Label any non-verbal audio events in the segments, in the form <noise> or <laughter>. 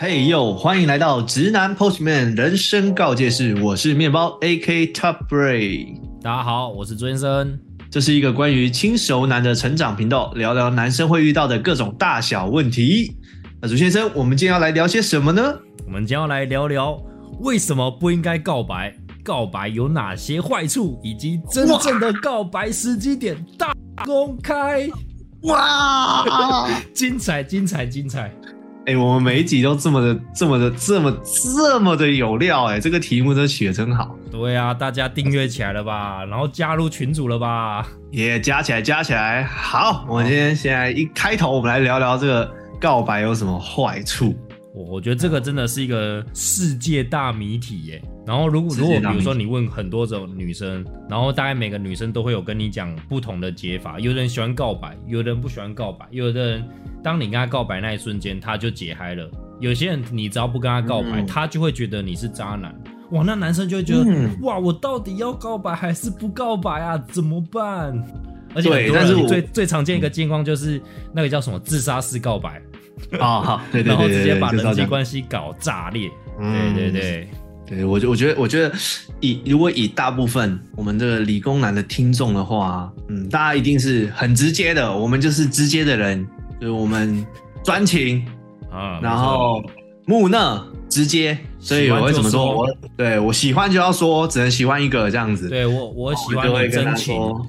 嘿呦，欢迎来到直男 Postman 人生告诫室，我是面包 AK Top Bray。大家好，我是朱先生。这是一个关于轻熟男的成长频道，聊聊男生会遇到的各种大小问题。那朱先生，我们今天要来聊些什么呢？我们将要来聊聊为什么不应该告白，告白有哪些坏处，以及真正的告白时机点大公开。哇，<laughs> 精彩，精彩，精彩！哎、我们每一集都这么的、这么的、这么、这么的有料哎、这个题目都取得真好，对啊，大家订阅起来了吧？然后加入群组了吧？也、加起来，加起来。好，我们今天现在一开头，我们来聊聊这个告白有什么坏处。我我觉得这个真的是一个世界大谜题耶。然后如果如果比如说你问很多种女生，然后大概每个女生都会有跟你讲不同的解法，有的人喜欢告白，有的人不喜欢告白，有的人当你跟他告白那一瞬间他就解嗨了，有些人你只要不跟他告白，嗯他就会觉得你是渣男。哇，那男生就会觉得、嗯哇，我到底要告白还是不告白啊？怎么办？而且对很多人但是我最最常见一个情况就是那个叫什么自杀式告白，哦，好，对对然后对直接把人际关系搞炸裂。嗯对对对，对我觉我觉得我觉得以如果以大部分我们这个理工男的听众的话，嗯，大家一定是很直接的，我们就是直接的人，就是我们专情，啊，然后木讷直接，所以我会怎么说？<laughs> 对我喜欢就要说，只能喜欢一个这样子。对我我喜欢会跟他说，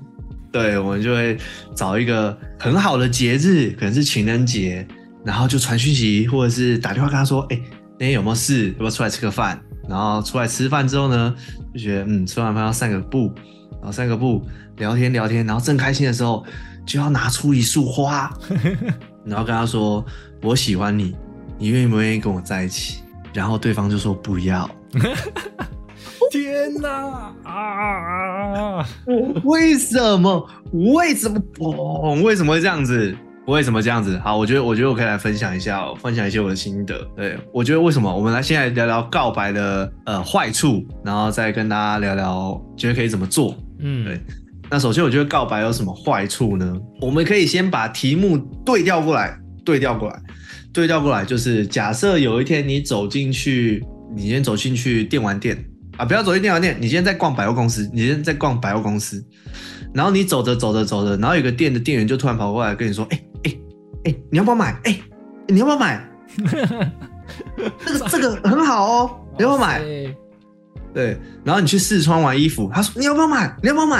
对，我们就会找一个很好的节日，可能是情人节，然后就传讯息或者是打电话跟他说，哎、那天有没有事？要不要出来吃个饭？然后出来吃饭之后呢，就觉得嗯，吃完饭要散个步，然后散个步，聊天聊天，然后正开心的时候，就要拿出一束花，<laughs> 然后跟他说我喜欢你，你愿不愿意跟我在一起？然后对方就说不要。<laughs> 天哪啊！<laughs> 为什么？为什么？哦，为什么会这样子？为什么这样子？好，我觉得，我觉得我可以来分享一下、哦，分享一些我的心得。对我觉得为什么？我们来先来聊聊告白的呃坏处，然后再跟大家聊聊，觉得可以怎么做。嗯，对那首先，我觉得告白有什么坏处呢？我们可以先把题目对调过来，对调过来，对调过来，就是假设有一天你走进去，你先走进去电玩店啊，不要走进电玩店，你今天在逛百货公司，你今天在逛百货公司，然后你走着走着走着，然后有个店的店员就突然跑过来跟你说，哎哎哎，你要不要买？哎、你要不要买？<laughs> 这个这个很好哦，你要不要买？对，然后你去试穿完衣服，他说你要不要买？你要不要买？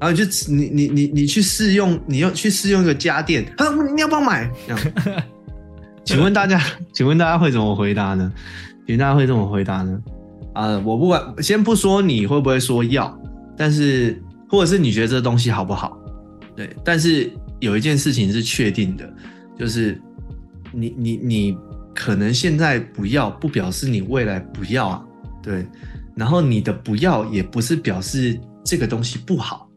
然后你就你你你你去试用，你要去试用一个家电，他说你要不要买？这样，<laughs> 请问大家，请问大家会怎么回答呢？请问大家会怎么回答呢？啊、我不管，先不说你会不会说要，但是或者是你觉得这个东西好不好？对，但是有一件事情是确定的，就是你你你可能现在不要，不表示你未来不要啊。对，然后你的不要也不是表示这个东西不好。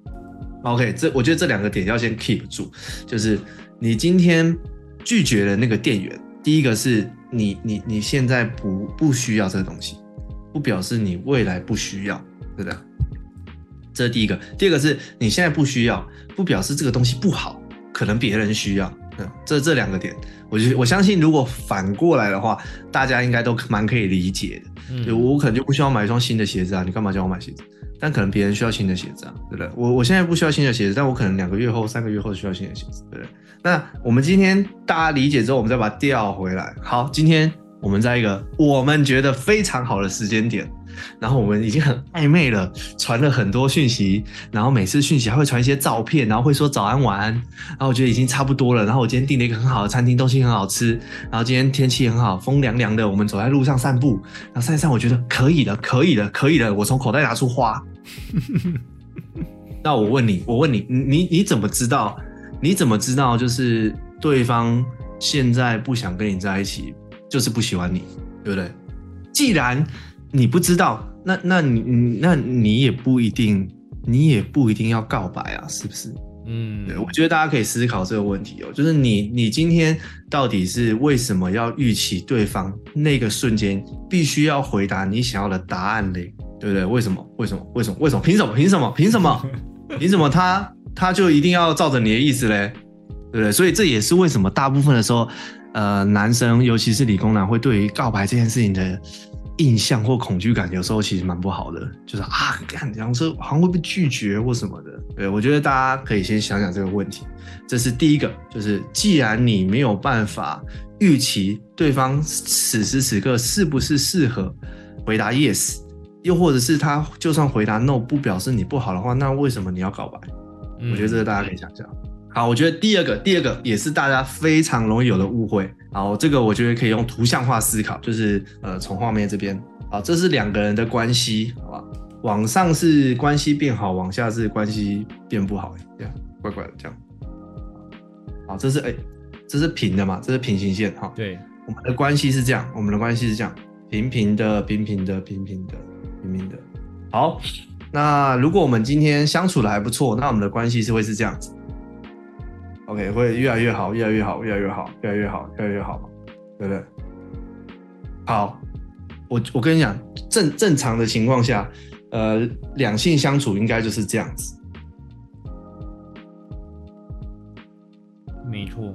OK，这我觉得这两个点要先 keep 住，就是你今天拒绝了那个店员，第一个是你你你现在不不需要这个东西，不表示你未来不需要，对不对？这是第一个，第二个是你现在不需要，不表示这个东西不好，可能别人需要。嗯，这这两个点，我觉得我相信，如果反过来的话，大家应该都蛮可以理解的。对嗯，我可能就不需要买一双新的鞋子啊，你干嘛叫我买鞋子？但可能别人需要新的鞋子啊，对不对？我我现在不需要新的鞋子，但我可能两个月后、三个月后需要新的鞋子，对不对？那我们今天大家理解之后，我们再把它调回来。好，今天我们在一个我们觉得非常好的时间点，然后我们已经很暧昧了，传了很多讯息，然后每次讯息还会传一些照片，然后会说早安晚安，然后我觉得已经差不多了。然后我今天订了一个很好的餐厅，东西很好吃，然后今天天气很好，风凉凉的，我们走在路上散步，然后散一散，我觉得可以了，可以了，可以了。我从口袋拿出花。那我问你，我问，你你你怎么知道？你怎么知道就是对方现在不想跟你在一起，就是不喜欢你，对不对？既然你不知道，那那你你那你也不一定，你也不一定要告白啊，是不是？嗯，对，我觉得大家可以思考这个问题哦，就是你你今天到底是为什么要预期对方那个瞬间必须要回答你想要的答案嘞？对不对？为什么？为什么？为什么？为什么？凭什么？凭什么？凭什么？<laughs> 凭什么他他就一定要照着你的意思嘞？对不对？所以这也是为什么大部分的时候，呃男生，尤其是理工男，会对于告白这件事情的印象或恐惧感，有时候其实蛮不好的，就是啊，干这样说好像会被拒绝或什么的。对我觉得大家可以先想想这个问题，这是第一个，就是既然你没有办法预期对方此时此刻是不是适合回答 yes，又或者是他就算回答 no 不表示你不好的话，那为什么你要告白？我觉得这个大家可以想想。好，我觉得第二个，第二个也是大家非常容易有的误会。好，这个我觉得可以用图像化思考，就是呃，从画面这边，好，这是两个人的关系，好吧？往上是关系变好，往下是关系变不好，这样怪怪的这样。好，这是哎，这是平的嘛？这是平行线哈。对，我们的关系是这样，我们的关系是这样，平平的，平平的，平平的，平平的。好，那如果我们今天相处的还不错，那我们的关系是会是这样子。OK，会越来越好，越来越好，越来越好，越来越好，越来越好，对不对？好，我我跟你讲，正正常的情况下，呃，两性相处应该就是这样子。没错，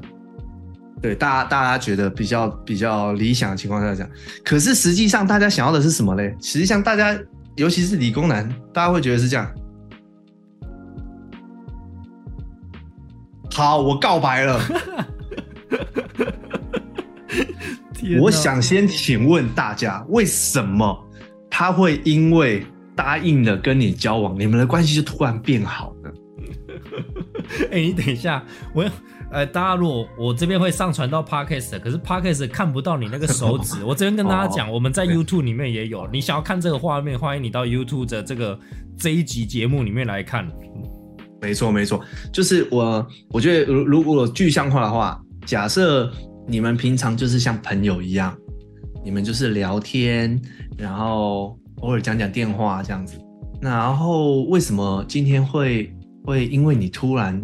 对，大家大家觉得比较比较理想的情况下讲，可是实际上大家想要的是什么嘞？实际上大家，尤其是理工男，大家会觉得是这样。好，我告白了。我想先请问大家，为什么他会因为答应了跟你交往，你们的关系就突然变好呢？<laughs> 哎，你等一下，我呃，大家如果我这边会上传到 Podcast，可是 Podcast 看不到你那个手指。<laughs> 我这边跟大家讲，我们在 YouTube 里面也有。你想要看这个画面，欢迎你到 YouTube 的这个这一集节目里面来看。没错，没错，就是我，我觉得如如果具象化的话，假设你们平常就是像朋友一样，你们就是聊天，然后偶尔讲讲电话这样子，那然后为什么今天会会因为你突然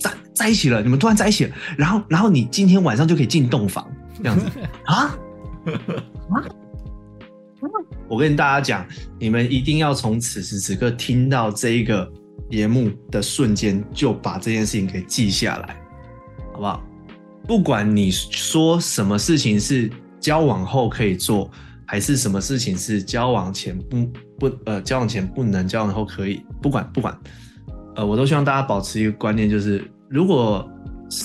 在在一起了，你们突然在一起了，然后然后你今天晚上就可以进洞房这样子 <laughs> 啊啊？我跟大家讲，你们一定要从此时此刻听到这一个。节目的瞬间就把这件事情给记下来，好不好？不管你说什么事情是交往后可以做，还是什么事情是交往前不不呃交往前不能，交往后可以，不管不管，呃，我都希望大家保持一个观念，就是如果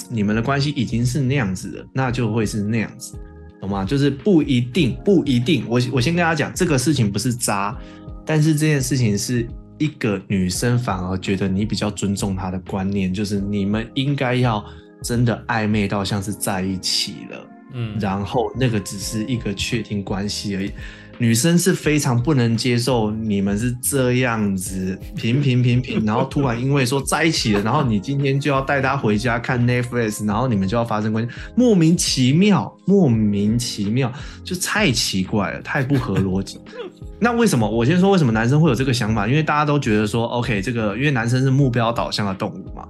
你们的关系已经是那样子的，那就会是那样子，懂吗？就是不一定不一定，我我先跟大家讲，这个事情不是渣，但是这件事情是。一个女生反而觉得你比较尊重她的观念，就是你们应该要真的暧昧到像是在一起了，嗯，然后那个只是一个确定关系而已。女生是非常不能接受你们是这样子平平平平，<laughs> 然后突然因为说在一起了，然后你今天就要带她回家看 Netflix，然后你们就要发生关系，莫名其妙，莫名其妙，就太奇怪了，太不合逻辑。<laughs> 那为什么？我先说为什么男生会有这个想法？因为大家都觉得说，OK，这个因为男生是目标导向的动物嘛。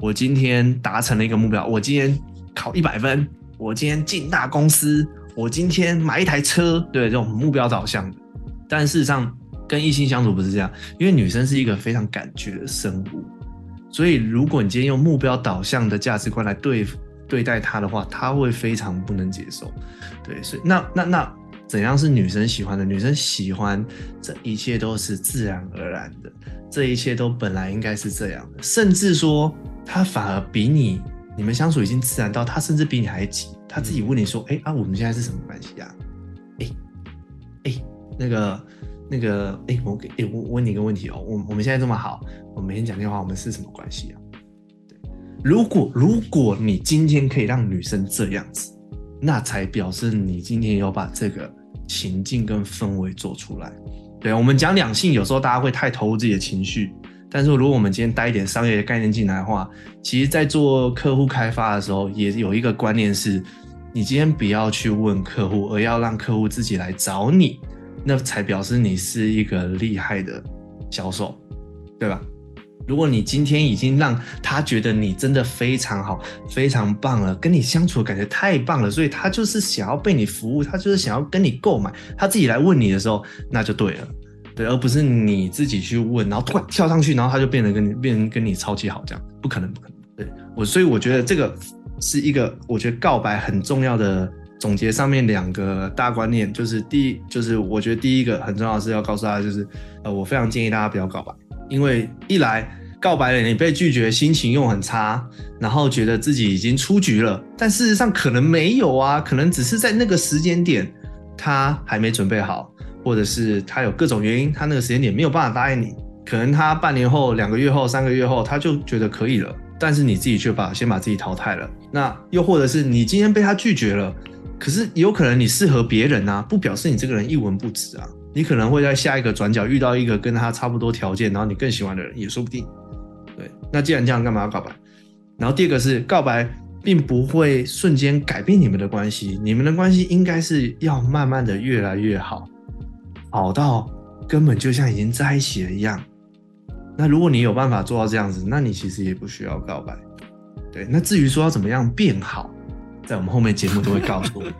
我今天达成了一个目标，我今天考一百分，我今天进大公司。我今天买一台车，对这种目标导向的，但事实上跟异性相处不是这样，因为女生是一个非常感觉的生物，所以如果你今天用目标导向的价值观来对对待她的话，她会非常不能接受。对，所以那那那怎样是女生喜欢的？女生喜欢这一切都是自然而然的，这一切都本来应该是这样的，甚至说她反而比你。你们相处已经自然到，他甚至比你还急。他自己问你说：“哎啊，我们现在是什么关系啊？”哎哎，那个那个，哎，我给哎我问你一个问题哦，我我们现在这么好，我每天讲电话，我们是什么关系啊？对，如果如果你今天可以让女生这样子，那才表示你今天有把这个情境跟氛围做出来。对，我们讲两性，有时候大家会太投入自己的情绪。但是如果我们今天带一点商业的概念进来的话，其实，在做客户开发的时候，也有一个观念是，你今天不要去问客户，而要让客户自己来找你，那才表示你是一个厉害的销售，对吧？如果你今天已经让他觉得你真的非常好、非常棒了，跟你相处的感觉太棒了，所以他就是想要被你服务，他就是想要跟你购买，他自己来问你的时候，那就对了。对，而不是你自己去问，然后突然跳上去，然后他就变得跟你变跟你超级好这样，不可能，不可能。对我，所以我觉得这个是一个我觉得告白很重要的总结。上面两个大观念，就是第一，就是我觉得第一个很重要的是要告诉大家，就是呃，我非常建议大家不要告白，因为一来告白了你被拒绝，心情又很差，然后觉得自己已经出局了，但事实上可能没有啊，可能只是在那个时间点他还没准备好，或者是他有各种原因，他那个时间点没有办法答应你。可能他半年后、两个月后、三个月后，他就觉得可以了，但是你自己却把先把自己淘汰了。那又或者是你今天被他拒绝了，可是有可能你适合别人啊，不表示你这个人一文不值啊。你可能会在下一个转角遇到一个跟他差不多条件，然后你更喜欢的人也说不定。对，那既然这样，干嘛要告白？然后第二个是告白，并不会瞬间改变你们的关系，你们的关系应该是要慢慢的越来越好，好到根本就像已经在一起了一样。那如果你有办法做到这样子，那你其实也不需要告白。对，那至于说要怎么样变好，在我们后面节目都会告诉你。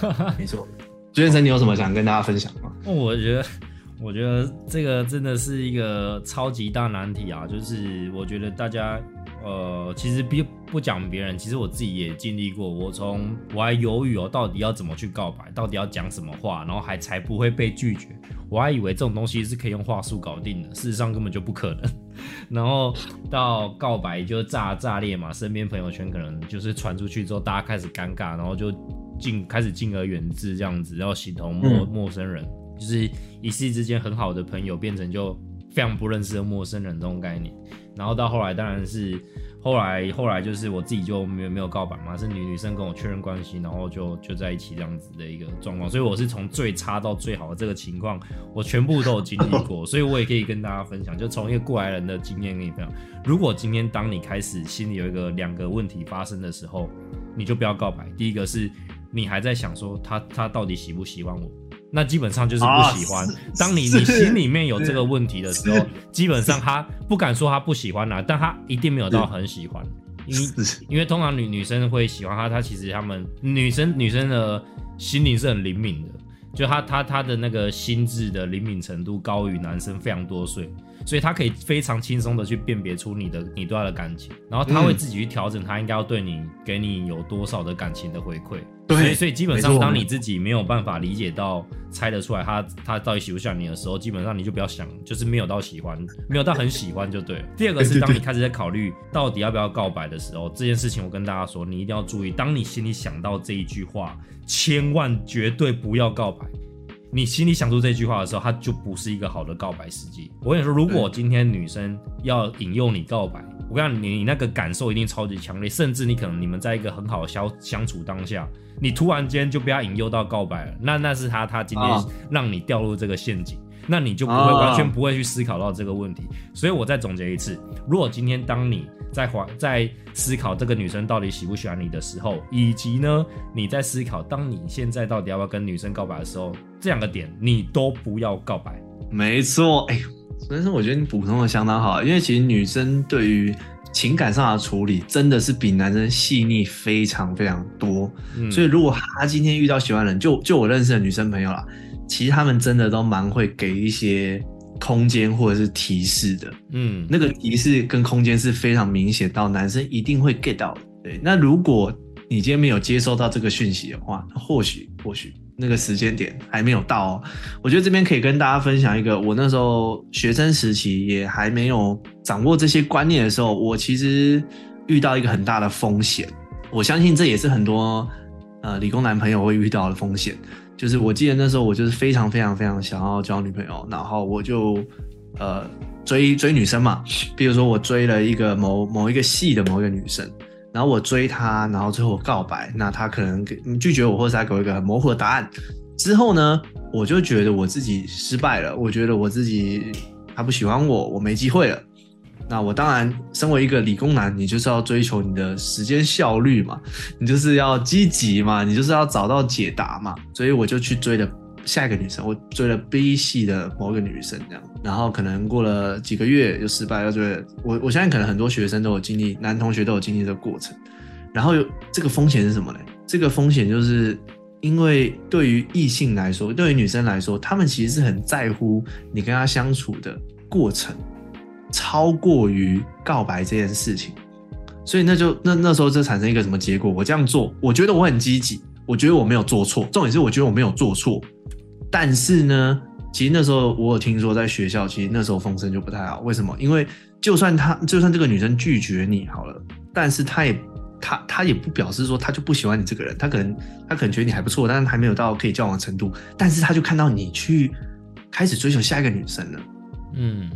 <laughs> 没错，朱先生，你有什么想跟大家分享吗？我觉得，我觉得这个真的是一个超级大难题啊！就是我觉得大家。呃，其实不不讲别人，其实我自己也经历过。我从我还犹豫哦，到底要怎么去告白，到底要讲什么话，然后还才不会被拒绝。我还以为这种东西是可以用话术搞定的，事实上根本就不可能。<laughs> 然后到告白就炸炸裂嘛，身边朋友圈可能就是传出去之后，大家开始尴尬，然后就敬开始敬而远之这样子，然后形同陌陌生人，就是一夕之间很好的朋友变成就非常不认识的陌生人这种概念。然后到后来，当然是后来后来就是我自己就没有没有告白嘛，是女女生跟我确认关系，然后就就在一起这样子的一个状况。所以我是从最差到最好的这个情况，我全部都有经历过，所以我也可以跟大家分享，就从一个过来人的经验跟你分享。如果今天当你开始心里有一个两个问题发生的时候，你就不要告白。第一个是你还在想说他他到底喜不喜欢我。那基本上就是不喜欢。当你你心里面有这个问题的时候，基本上他不敢说他不喜欢啦，但他一定没有到很喜欢。因因为通常女女生会喜欢他，他其实他们女生女生的心灵是很灵敏的，就他他他的那个心智的灵敏程度高于男生非常多岁。所以他可以非常轻松的去辨别出你的你对他的感情，然后他会自己去调整他应该要对你给你有多少的感情的回馈。对，所以基本上当你自己没有办法理解到猜得出来他他到底喜不喜欢你的时候，基本上你就不要想，就是没有到喜欢，没有到很喜欢就对了。<laughs> 第二个是当你开始在考虑到底要不要告白的时候，这件事情我跟大家说，你一定要注意，当你心里想到这一句话，千万绝对不要告白。你心里想出这句话的时候，它就不是一个好的告白时机。我跟你说，如果今天女生要引诱你告白，我跟你你那个感受一定超级强烈，甚至你可能你们在一个很好的相相处当下，你突然间就被他引诱到告白了，那那是他他今天让你掉入这个陷阱。那你就不会完全不会去思考到这个问题，所以我再总结一次：如果今天当你在怀在思考这个女生到底喜不喜欢你的时候，以及呢你在思考当你现在到底要不要跟女生告白的时候，这两个点你都不要告白。没错，哎，所以说我觉得你补充的相当好，因为其实女生对于情感上的处理真的是比男生细腻非常非常多，所以如果他今天遇到喜欢人，就就我认识的女生朋友啦。其实他们真的都蛮会给一些空间或者是提示的，嗯，那个提示跟空间是非常明显，到男生一定会 get 到的。对，那如果你今天没有接收到这个讯息的话，或许或许那个时间点还没有到哦。我觉得这边可以跟大家分享一个，我那时候学生时期也还没有掌握这些观念的时候，我其实遇到一个很大的风险。我相信这也是很多呃理工男朋友会遇到的风险。就是我记得那时候我就是非常非常非常想要交女朋友，然后我就呃追追女生嘛，比如说我追了一个某某一个系的某一个女生，然后我追她，然后最后告白，那她可能给拒绝我，或者她给我一个很模糊的答案，之后呢，我就觉得我自己失败了，我觉得我自己她不喜欢我，我没机会了。那我当然，身为一个理工男，你就是要追求你的时间效率嘛，你就是要积极嘛，你就是要找到解答嘛，所以我就去追了下一个女生，我追了 B 系的某个女生这样，然后可能过了几个月又失败，又追我，我相信可能很多学生都有经历，男同学都有经历这个过程，然后有这个风险是什么呢？这个风险就是因为对于异性来说，对于女生来说，她们其实是很在乎你跟她相处的过程。超过于告白这件事情，所以那就那那时候就产生一个什么结果？我这样做，我觉得我很积极，我觉得我没有做错，重点是我觉得我没有做错，但是呢，其实那时候我有听说在学校，其实那时候风声就不太好。为什么？因为就算他就算这个女生拒绝你好了，但是她也她她也不表示说她就不喜欢你这个人，她可能她可能觉得你还不错，但是还没有到可以交往的程度，但是她就看到你去开始追求下一个女生了。嗯，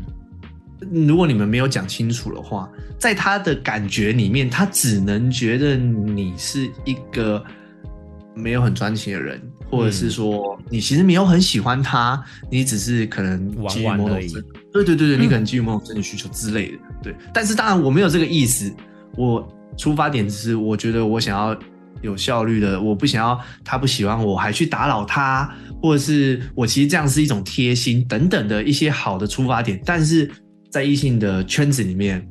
如果你们没有讲清楚的话，在他的感觉里面，他只能觉得你是一个没有很专情的人，或者是说你其实没有很喜欢他，你只是可能基于某种玩玩而已对对对对，你可能基于某种生理需求之类的。对，但是当然我没有这个意思，我出发点只是我觉得我想要有效率的，我不想要他不喜欢我还去打扰他，或者是我其实这样是一种贴心等等的一些好的出发点，但是在异性的圈子里面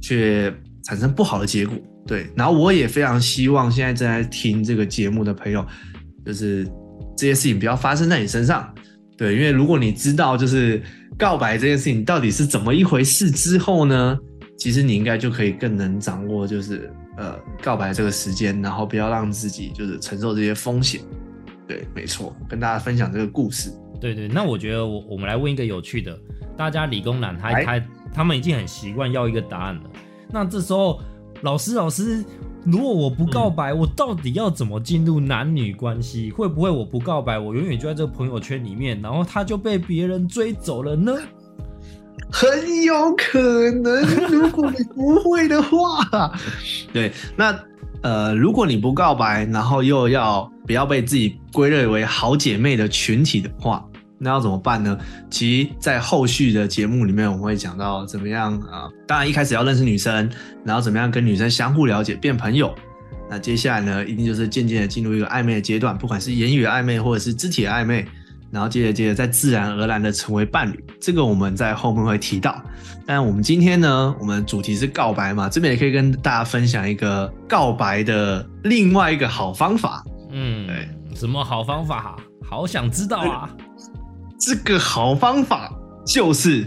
却产生不好的结果。对，然后我也非常希望现在正在听这个节目的朋友，就是这些事情不要发生在你身上。对，因为如果你知道就是告白这件事情到底是怎么一回事之后呢，其实你应该就可以更能掌握就是呃告白这个时间，然后不要让自己就是承受这些风险。对，没错，跟大家分享这个故事。对对，那我觉得我我们来问一个有趣的，大家理工男他他他们已经很习惯要一个答案了。那这时候老师老师，如果我不告白，我到底要怎么进入男女关系？会不会我不告白，我永远就在这个朋友圈里面，然后他就被别人追走了呢？很有可能，如果你不会的话，<laughs> 对，那呃，如果你不告白，然后又要不要被自己归类为好姐妹的群体的话，那要怎么办呢？其实，在后续的节目里面，我们会讲到怎么样啊、当然，一开始要认识女生，然后怎么样跟女生相互了解，变朋友。那接下来呢，一定就是渐渐的进入一个暧昧的阶段，不管是言语的暧昧或者是肢体的暧昧，然后接着接着再自然而然的成为伴侣。这个我们在后面会提到。但我们今天呢，我们主题是告白嘛，这边也可以跟大家分享一个告白的另外一个好方法。嗯，对，什么好方法？好想知道啊！这个好方法就是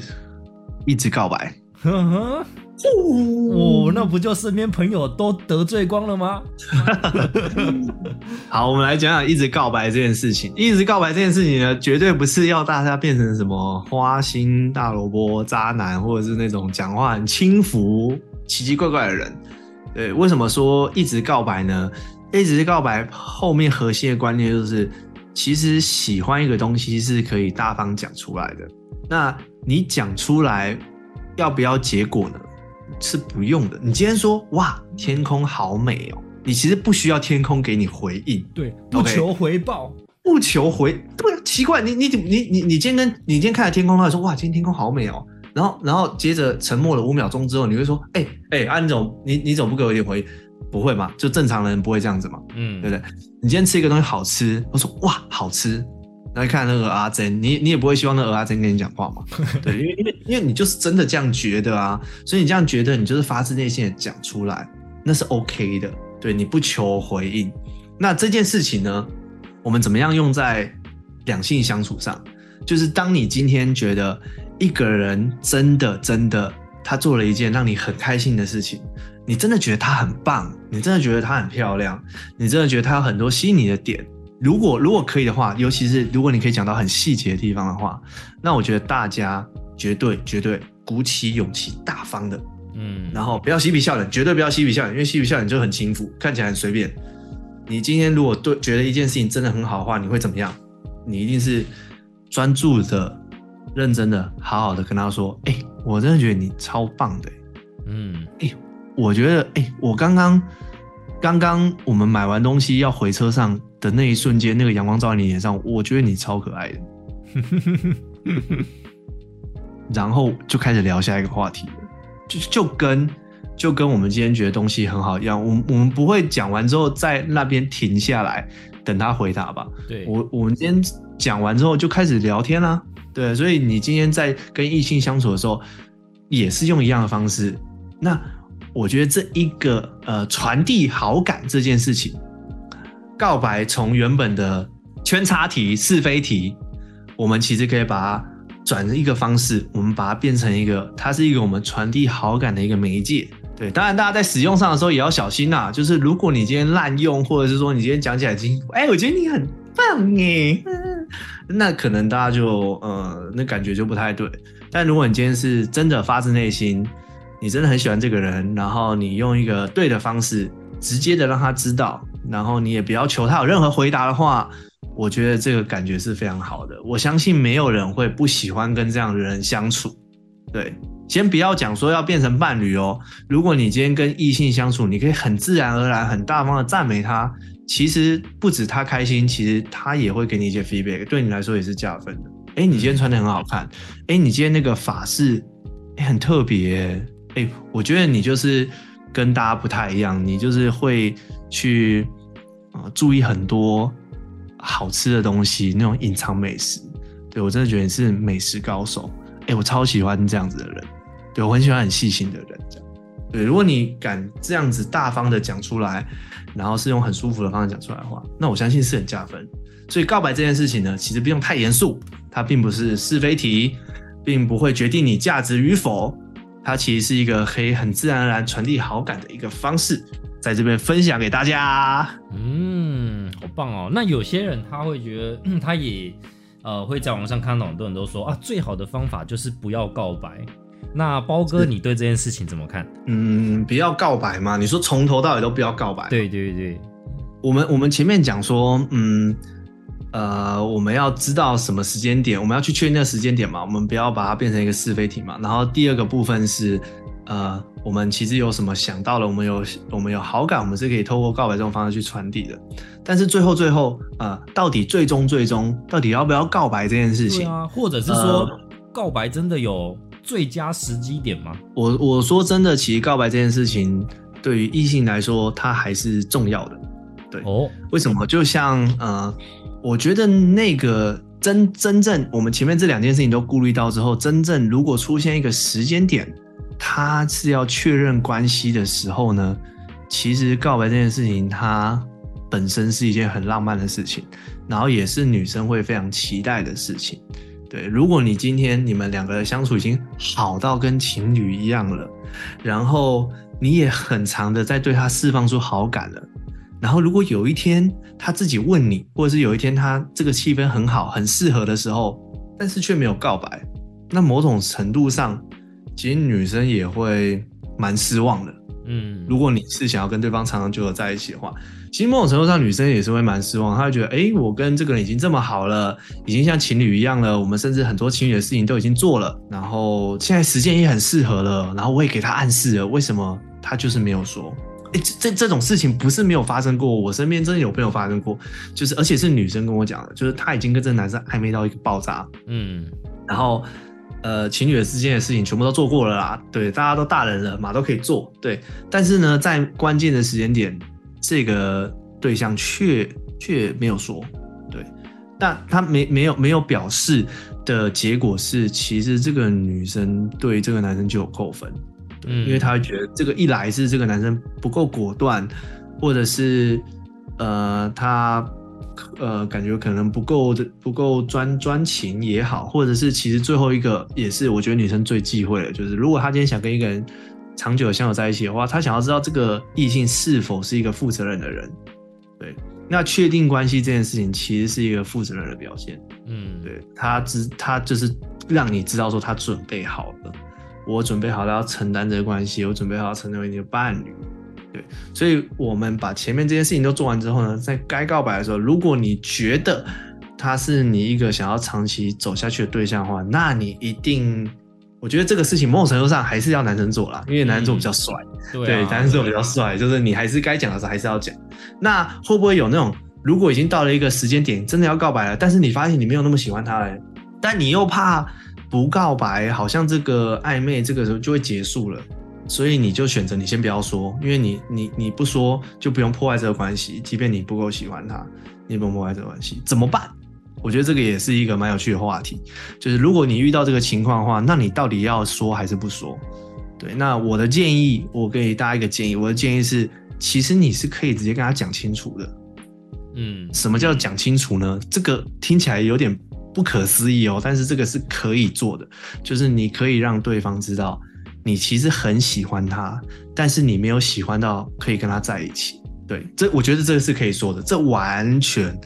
一直告白。呵呵，哦，那不就身边朋友都得罪光了吗？<laughs> 好，我们来讲讲一直告白这件事情。一直告白这件事情呢，绝对不是要大家变成什么花心大萝卜、渣男，或者是那种讲话很轻浮、奇奇怪怪的人。对，为什么说一直告白呢？一直告白后面核心的观念就是，其实喜欢一个东西是可以大方讲出来的。那你讲出来要不要结果呢？是不用的。你今天说哇，天空好美哦，你其实不需要天空给你回应，对，不求回报。不求回，对，奇怪，你你你你你你今天跟你今天看了天空，他说哇，今天天空好美哦，然后然后接着沉默了五秒钟之后，你会说，哎、哎，安总，你你怎么不给我一点回应？不会嘛？就正常人不会这样子嘛，嗯，对不对？你今天吃一个东西好吃，我说哇，好吃。然后看那个阿珍，你你也不会希望那个阿珍跟你讲话嘛？<laughs> 对，因为因为因为你就是真的这样觉得啊，所以你这样觉得，你就是发自内心的讲出来，那是 OK 的。对，你不求回应。那这件事情呢，我们怎么样用在两性相处上？就是当你今天觉得一个人真的真的他做了一件让你很开心的事情，你真的觉得她很棒，你真的觉得她很漂亮，你真的觉得她有很多吸引你的点。如果如果可以的话，尤其是如果你可以讲到很细节的地方的话，那我觉得大家绝对绝对鼓起勇气，大方的，嗯，然后不要嬉皮笑脸，绝对不要嬉皮笑脸，因为嬉皮笑脸就很轻浮，看起来很随便。你今天如果对觉得一件事情真的很好的话，你会怎么样？你一定是专注的、认真的、好好的跟他说：“哎、我真的觉得你超棒的、嗯，我觉得，哎、我刚刚刚刚我们买完东西要回车上的那一瞬间，那个阳光照在你脸上，我觉得你超可爱的。<laughs> 然后就开始聊下一个话题了，就就跟就跟我们今天觉得东西很好一样，我们我们不会讲完之后在那边停下来等他回答吧？对，我我们今天讲完之后就开始聊天啦、对，所以你今天在跟异性相处的时候，也是用一样的方式。那我觉得这一个呃传递好感这件事情，告白从原本的圈叉题、是非题，我们其实可以把它转一个方式，我们把它变成一个，它是一个我们传递好感的一个媒介。对，当然大家在使用上的时候也要小心呐。就是如果你今天滥用，或者是说你今天讲起来已经，哎，我觉得你很棒耶，那可能大家就呃，那感觉就不太对。但如果你今天是真的发自内心，你真的很喜欢这个人，然后你用一个对的方式，直接的让他知道，然后你也不要求他有任何回答的话。我觉得这个感觉是非常好的，我相信没有人会不喜欢跟这样的人相处。对，先不要讲说要变成伴侣哦。如果你今天跟异性相处，你可以很自然而然、很大方的赞美他，其实不止他开心，其实他也会给你一些 feedback，对你来说也是加分的。哎，你今天穿的很好看，哎，你今天那个发饰，哎，很特别，哎，我觉得你就是跟大家不太一样，你就是会去啊注意很多。好吃的东西，那种隐藏美食，对我真的觉得你是美食高手。哎，我超喜欢这样子的人，对我很喜欢很细心的人。这样，对，如果你敢这样子大方的讲出来，然后是用很舒服的方式讲出来的话，那我相信是很加分。所以告白这件事情呢，其实不用太严肃，它并不是是非题，并不会决定你价值与否，它其实是一个可以很自然而然传递好感的一个方式。在这边分享给大家，嗯，好棒哦。那有些人他会觉得，他也呃会在网上看到很多人都说啊，最好的方法就是不要告白。那包哥，你对这件事情怎么看？嗯，不要告白嘛？你说从头到尾都不要告白？对对对，我们我们前面讲说，嗯呃，我们要知道什么时间点，我们要去确定那个时间点嘛，我们不要把它变成一个是非题嘛。然后第二个部分是。呃，我们其实有什么想到了，我们有我们有好感，我们是可以透过告白这种方式去传递的。但是最后最后，呃，到底最终最终到底要不要告白这件事情啊？或者是说，告白真的有最佳时机点吗？我我说真的，其实告白这件事情对于异性来说，它还是重要的。对哦，为什么？就像呃，我觉得那个真真正我们前面这两件事情都顾虑到之后，真正如果出现一个时间点。他是要确认关系的时候呢，其实告白这件事情，它本身是一件很浪漫的事情，然后也是女生会非常期待的事情。对，如果你今天你们两个的相处已经好到跟情侣一样了，然后你也很长的在对他释放出好感了，然后如果有一天他自己问你，或者是有一天他这个气氛很好、很适合的时候，但是却没有告白，那某种程度上。其实女生也会蛮失望的，嗯，如果你是想要跟对方长长久久在一起的话，其实某种程度上女生也是会蛮失望，她会觉得，哎，我跟这个人已经这么好了，已经像情侣一样了，我们甚至很多情侣的事情都已经做了，然后现在时间也很适合了，然后我也给他暗示了，为什么他就是没有说？哎，这这种事情不是没有发生过，我身边真的有朋友发生过，就是而且是女生跟我讲的，就是她已经跟这个男生暧昧到一个爆炸，嗯，然后。呃，情侣之间的事情全部都做过了啦，对，大家都大人了嘛，都可以做，对。但是呢，在关键的时间点，这个对象却却没有说，对。但他没没有没有表示的结果是，其实这个女生对这个男生就有扣分，嗯，因为她觉得这个一来是这个男生不够果断，或者是呃他。呃，感觉可能不够的，不够专专情也好，或者是其实最后一个也是，我觉得女生最忌讳的，就是如果她今天想跟一个人长久相处在一起的话，她想要知道这个异性是否是一个负责任的人。对，那确定关系这件事情其实是一个负责任的表现。嗯，对，他知他就是让你知道说他准备好了，我准备好了要承担这个关系，我准备好要成为你的伴侣。对，所以我们把前面这些事情都做完之后呢，在该告白的时候，如果你觉得他是你一个想要长期走下去的对象的话，那你一定，我觉得这个事情某种程度上还是要男生做啦，因为男生做比较帅，对，男生做比较帅，就是你还是该讲的时候还是要讲。那会不会有那种，如果已经到了一个时间点，真的要告白了，但是你发现你没有那么喜欢他了，但你又怕不告白，好像这个暧昧这个时候就会结束了。所以你就选择你先不要说，因为你你你不说就不用破坏这个关系，即便你不够喜欢他，你不用破坏这个关系，怎么办？我觉得这个也是一个蛮有趣的话题，就是如果你遇到这个情况的话，那你到底要说还是不说？对，那我的建议，我给大家一个建议，我的建议是，其实你是可以直接跟他讲清楚的。嗯，什么叫讲清楚呢？这个听起来有点不可思议哦，但是这个是可以做的，就是你可以让对方知道你其实很喜欢他，但是你没有喜欢到可以跟他在一起。对，这我觉得这个是可以说的，这完全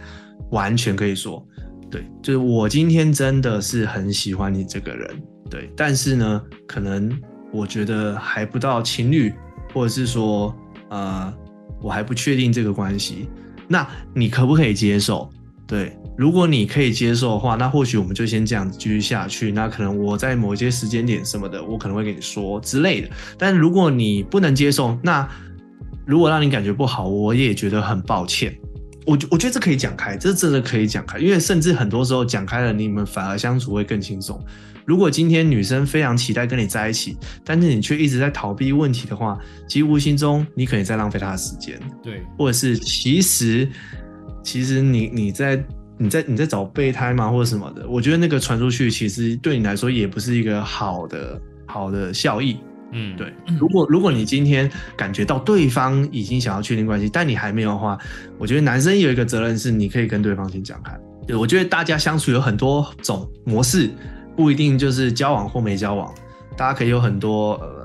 完全可以说。对，就是我今天真的是很喜欢你这个人，对，但是呢，可能我觉得还不到情侣，或者是说，呃，我还不确定这个关系，那你可不可以接受？对，如果你可以接受的话，那或许我们就先这样子继续下去。那可能我在某一些时间点什么的，我可能会跟你说之类的。但如果你不能接受，那如果让你感觉不好，我也觉得很抱歉。我我觉得这可以讲开，这真的可以讲开，因为甚至很多时候讲开了，你们反而相处会更轻松。如果今天女生非常期待跟你在一起，但是你却一直在逃避问题的话，其实无形中你可能在浪费她的时间。对，或者是其实其实你你在你在你在找备胎吗，或者什么的，我觉得那个传出去，其实对你来说也不是一个好的好的效益。嗯，对。如果如果你今天感觉到对方已经想要确定关系，但你还没有的话，我觉得男生有一个责任是，你可以跟对方先讲开。对我觉得大家相处有很多种模式，不一定就是交往或没交往，大家可以有很多呃。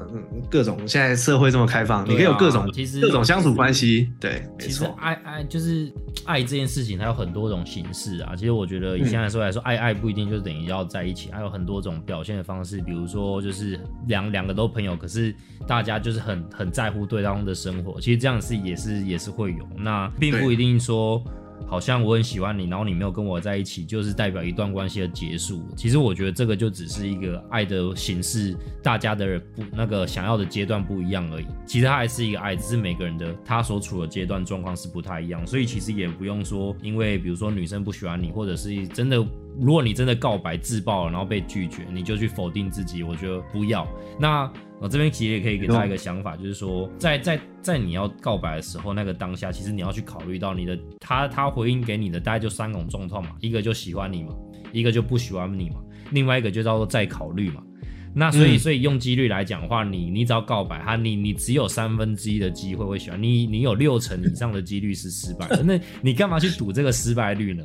各种现在社会这么开放，你可以有各种其实各种相处关系。对，其实爱爱就是爱这件事情，它有很多种形式啊。其实我觉得以现在说来说，爱爱不一定就等于要在一起，还有很多种表现的方式。比如说，就是两两个都朋友，可是大家就是很很在乎对方的生活。其实这样是也是也是会有，那并不一定说。好像我很喜欢你，然后你没有跟我在一起，就是代表一段关系的结束。其实我觉得这个就只是一个爱的形式，大家的不那个想要的阶段不一样而已。其实它还是一个爱，只是每个人的他所处的阶段状况是不太一样。所以其实也不用说，因为比如说女生不喜欢你，或者是真的，如果你真的告白自爆了，然后被拒绝，你就去否定自己。我觉得不要。那。我这边其实也可以给大家一个想法，就是说，在在在你要告白的时候，那个当下，其实你要去考虑到你的他他回应给你的大概就三种状况嘛，一个就喜欢你嘛，一个就不喜欢你嘛，另外一个就叫做再考虑嘛。那所以所以用几率来讲的话，你你只要告白他，你你只有三分之一的机会会喜欢你，你有六成以上的几率是失败，<laughs> 那你干嘛去赌这个失败率呢？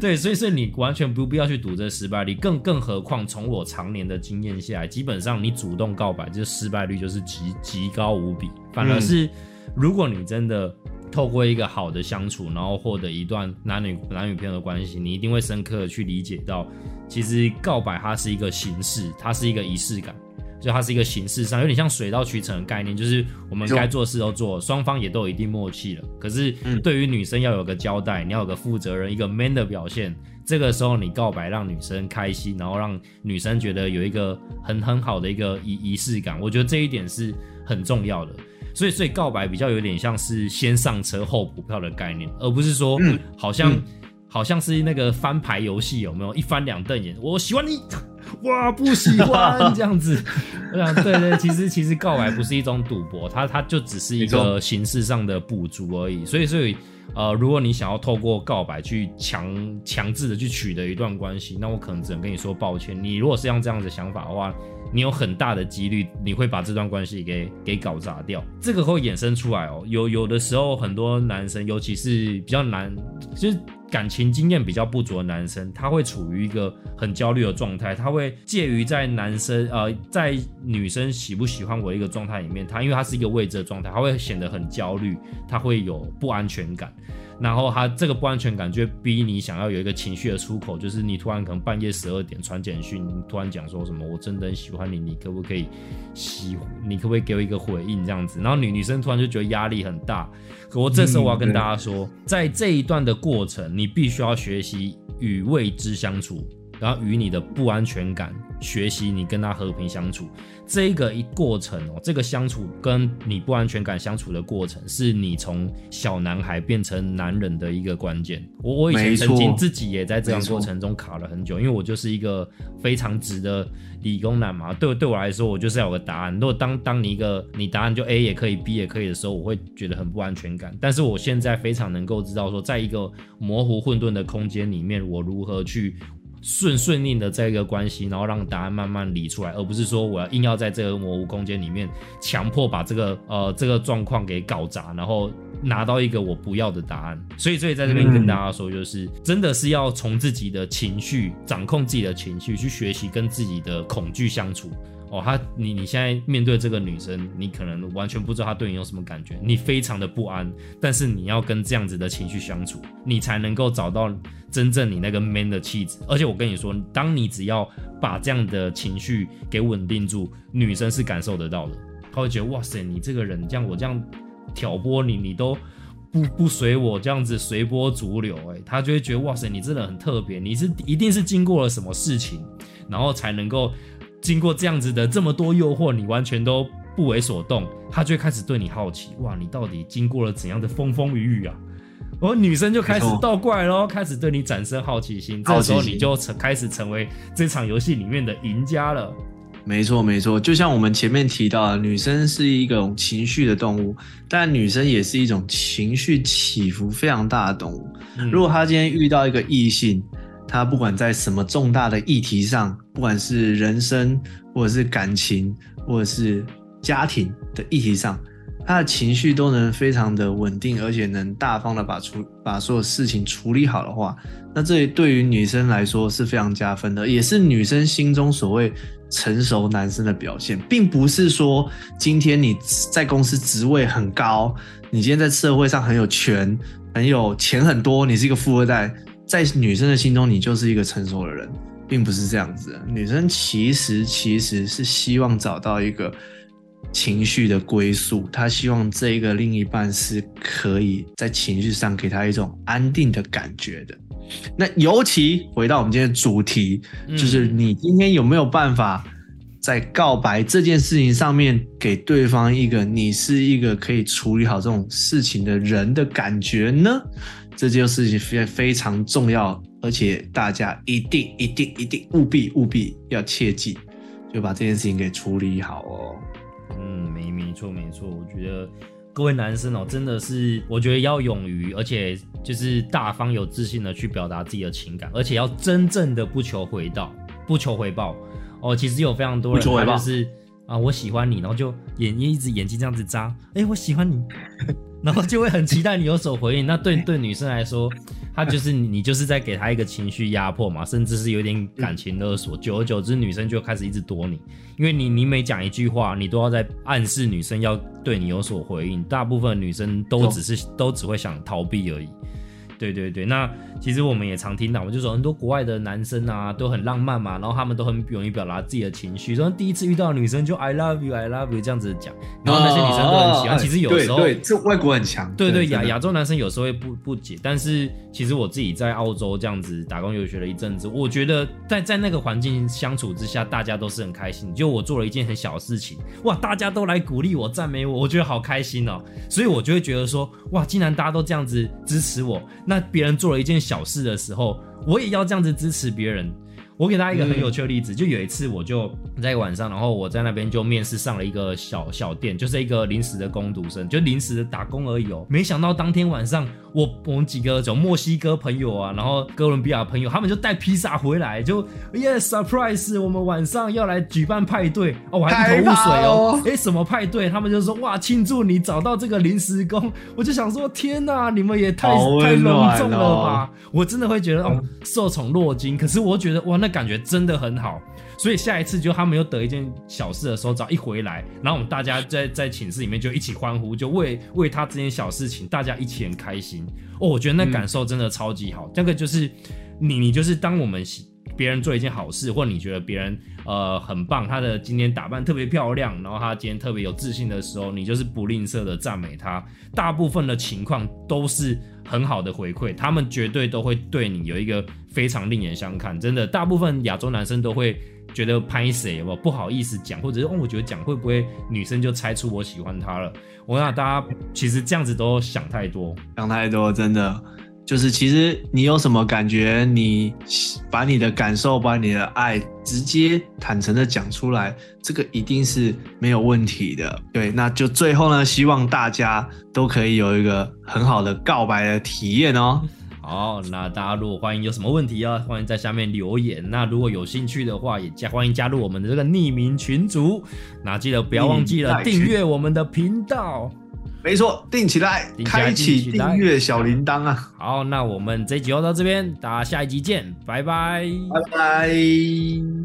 对，所以所以你完全不必要去赌这失败率，更更何况从我常年的经验下来，基本上你主动告白，这失败率就是极极高无比。反而是如果你真的透过一个好的相处，然后获得一段男女男女朋友的关系，你一定会深刻的去理解到，其实告白它是一个形式，它是一个仪式感。就它是一个形式上有点像水到渠成的概念，就是我们该做事都做，双方也都有一定默契了。可是对于女生要有个交代，你要有个负责任，一个 man 的表现。这个时候你告白让女生开心，然后让女生觉得有一个很很好的一个仪仪式感，我觉得这一点是很重要的。所以所以告白比较有点像是先上车后补票的概念，而不是说嗯好像好像是那个翻牌游戏有没有一翻两瞪眼，我喜欢你。哇，不喜欢这样子。我想，对对，其实其实告白不是一种赌博，它它就只是一个形式上的补足而已。所以所以，呃，如果你想要透过告白去强强制的去取得一段关系，那我可能只能跟你说抱歉。你如果是像这样的想法的话，你有很大的几率你会把这段关系给给搞砸掉。这个会衍生出来哦。有有的时候，很多男生，尤其是比较难，其实。感情经验比较不足的男生，他会处于一个很焦虑的状态，他会介于在男生呃在女生喜不喜欢我一个状态里面，他因为他是一个未知的状态，他会显得很焦虑，他会有不安全感。然后他这个不安全感就会逼你想要有一个情绪的出口，就是你突然可能半夜十二点传简讯，突然讲说什么我真的很喜欢你，你可不可以喜，你可不可以给我一个回应这样子？然后女女生突然就觉得压力很大。可我这时候我要跟大家说，在这一段的过程，你必须要学习与未知相处，然后与你的不安全感学习，你跟他和平相处。这个一过程哦，这个相处跟你不安全感相处的过程，是你从小男孩变成男人的一个关键。我我以前曾经自己也在这样过程中卡了很久，因为我就是一个非常直的理工男嘛。对对我来说，我就是要有个答案。如果当当你一个你答案就 A 也可以，B 也可以的时候，我会觉得很不安全感。但是我现在非常能够知道说，在一个模糊混沌的空间里面，我如何去。顺顺利的这个关系，然后让答案慢慢理出来，而不是说我要硬要在这个模糊空间里面强迫把这个呃这个状况给搞砸，然后拿到一个我不要的答案。所以，所以在这边跟大家说，就是真的是要从自己的情绪掌控自己的情绪，去学习跟自己的恐惧相处。哦，他你你现在面对这个女生，你可能完全不知道她对你有什么感觉，你非常的不安，但是你要跟这样子的情绪相处，你才能够找到真正你那个 man 的气质。而且我跟你说，当你只要把这样的情绪给稳定住，女生是感受得到的，她会觉得哇塞，你这个人这样我这样挑拨你，你都不不随我这样子随波逐流，哎，她就会觉得哇塞，你真的很特别，你是一定是经过了什么事情，然后才能够。经过这样子的这么多诱惑，你完全都不为所动，他就会开始对你好奇。哇，你到底经过了怎样的风风雨雨啊？而女生就开始倒过来喽，开始对你产生好奇心。这时候你就成开始成为这场游戏里面的赢家了。没错，没错。就像我们前面提到，女生是一种情绪的动物，但女生也是一种情绪起伏非常大的动物。如果她今天遇到一个异性，他不管在什么重大的议题上，不管是人生，或者是感情，或者是家庭的议题上，他的情绪都能非常的稳定，而且能大方的把处把所有事情处理好的话，那这对于女生来说是非常加分的，也是女生心中所谓成熟男生的表现，并不是说今天你在公司职位很高，你今天在社会上很有权、很有钱很多，你是一个富二代。在女生的心中，你就是一个成熟的人，并不是这样子。女生其实其实是希望找到一个情绪的归宿，她希望这一个另一半是可以在情绪上给她一种安定的感觉的。那尤其回到我们今天的主题，就是你今天有没有办法在告白这件事情上面给对方一个你是一个可以处理好这种事情的人的感觉呢？这件事情非非常重要，而且大家一定一定一定务必务必要切记，就把这件事情给处理好哦。嗯，没没错没错，我觉得各位男生哦，真的是我觉得要勇于，而且就是大方有自信的去表达自己的情感，而且要真正的不求回报，不求回报哦。其实有非常多人他就是啊，我喜欢你，然后就眼一直眼睛这样子眨，哎，我喜欢你。<laughs> 然后就会很期待你有所回应。那对对女生来说，她就是你就是在给她一个情绪压迫嘛，甚至是有点感情勒索。久而久之，女生就开始一直躲你，因为你你每讲一句话，你都要在暗示女生要对你有所回应。大部分女生都只是都只会想逃避而已。对对对，那其实我们也常听到，我就说很多国外的男生啊都很浪漫嘛，然后他们都很勇于表达自己的情绪，说第一次遇到女生就 I love you I love you 这样子讲，然后那些女生都很喜欢。其实有时候对这外国很强，对对亚亚洲男生有时候会不不解，但是其实我自己在澳洲这样子打工游学了一阵子，我觉得在在那个环境相处之下，大家都是很开心。就我做了一件很小的事情，哇，大家都来鼓励我赞美我，我觉得好开心哦，所以我就会觉得说，哇，既然大家都这样子支持我。那别人做了一件小小事的时候，我也要这样子支持别人。我给大家一个很有趣的例子，就有一次我就在晚上，然后我在那边就面试上了一个小小店，就是一个临时的工读生，就临时的打工而已哦。没想到当天晚上，我我们几个从墨西哥朋友啊，然后哥伦比亚朋友，他们就带披萨回来，就 Yes surprise，我们晚上要来举办派对哦，我还一头雾水哦，哎，什么派对？他们就说哇，庆祝你找到这个临时工。我就想说，天哪，你们也太太隆重了吧！我真的会觉得哦，受宠若惊。可是我觉得哇，那。感觉真的很好，所以下一次就他们又得一件小事的时候，只要一回来，然后我们大家在在寝室里面就一起欢呼，就为为他这件小事情，大家一起很开心哦。我觉得那感受真的超级好。这个就是你，你就是当我们别人做一件好事，或你觉得别人呃很棒，他的今天打扮特别漂亮，然后他今天特别有自信的时候，你就是不吝啬的赞美他。大部分的情况都是。很好的回馈，他们绝对都会对你有一个非常另眼相看。真的，大部分亚洲男生都会觉得拍谁不不好意思讲，或者是哦，我觉得讲会不会女生就猜出我喜欢他了？我想大家其实这样子都想太多，想太多，真的。就是其实你有什么感觉，你把你的感受、把你的爱直接坦诚的讲出来，这个一定是没有问题的。对，那就最后呢，希望大家都可以有一个很好的告白的体验哦。好，那大家如果欢迎有什么问题啊，欢迎在下面留言。那如果有兴趣的话，也加欢迎加入我们的这个匿名群组。那记得不要忘记了订阅我们的频道。没错，定起来，起来开启订阅小铃铛啊！好，那我们这集就到这边，大家下一集见，拜拜。拜拜。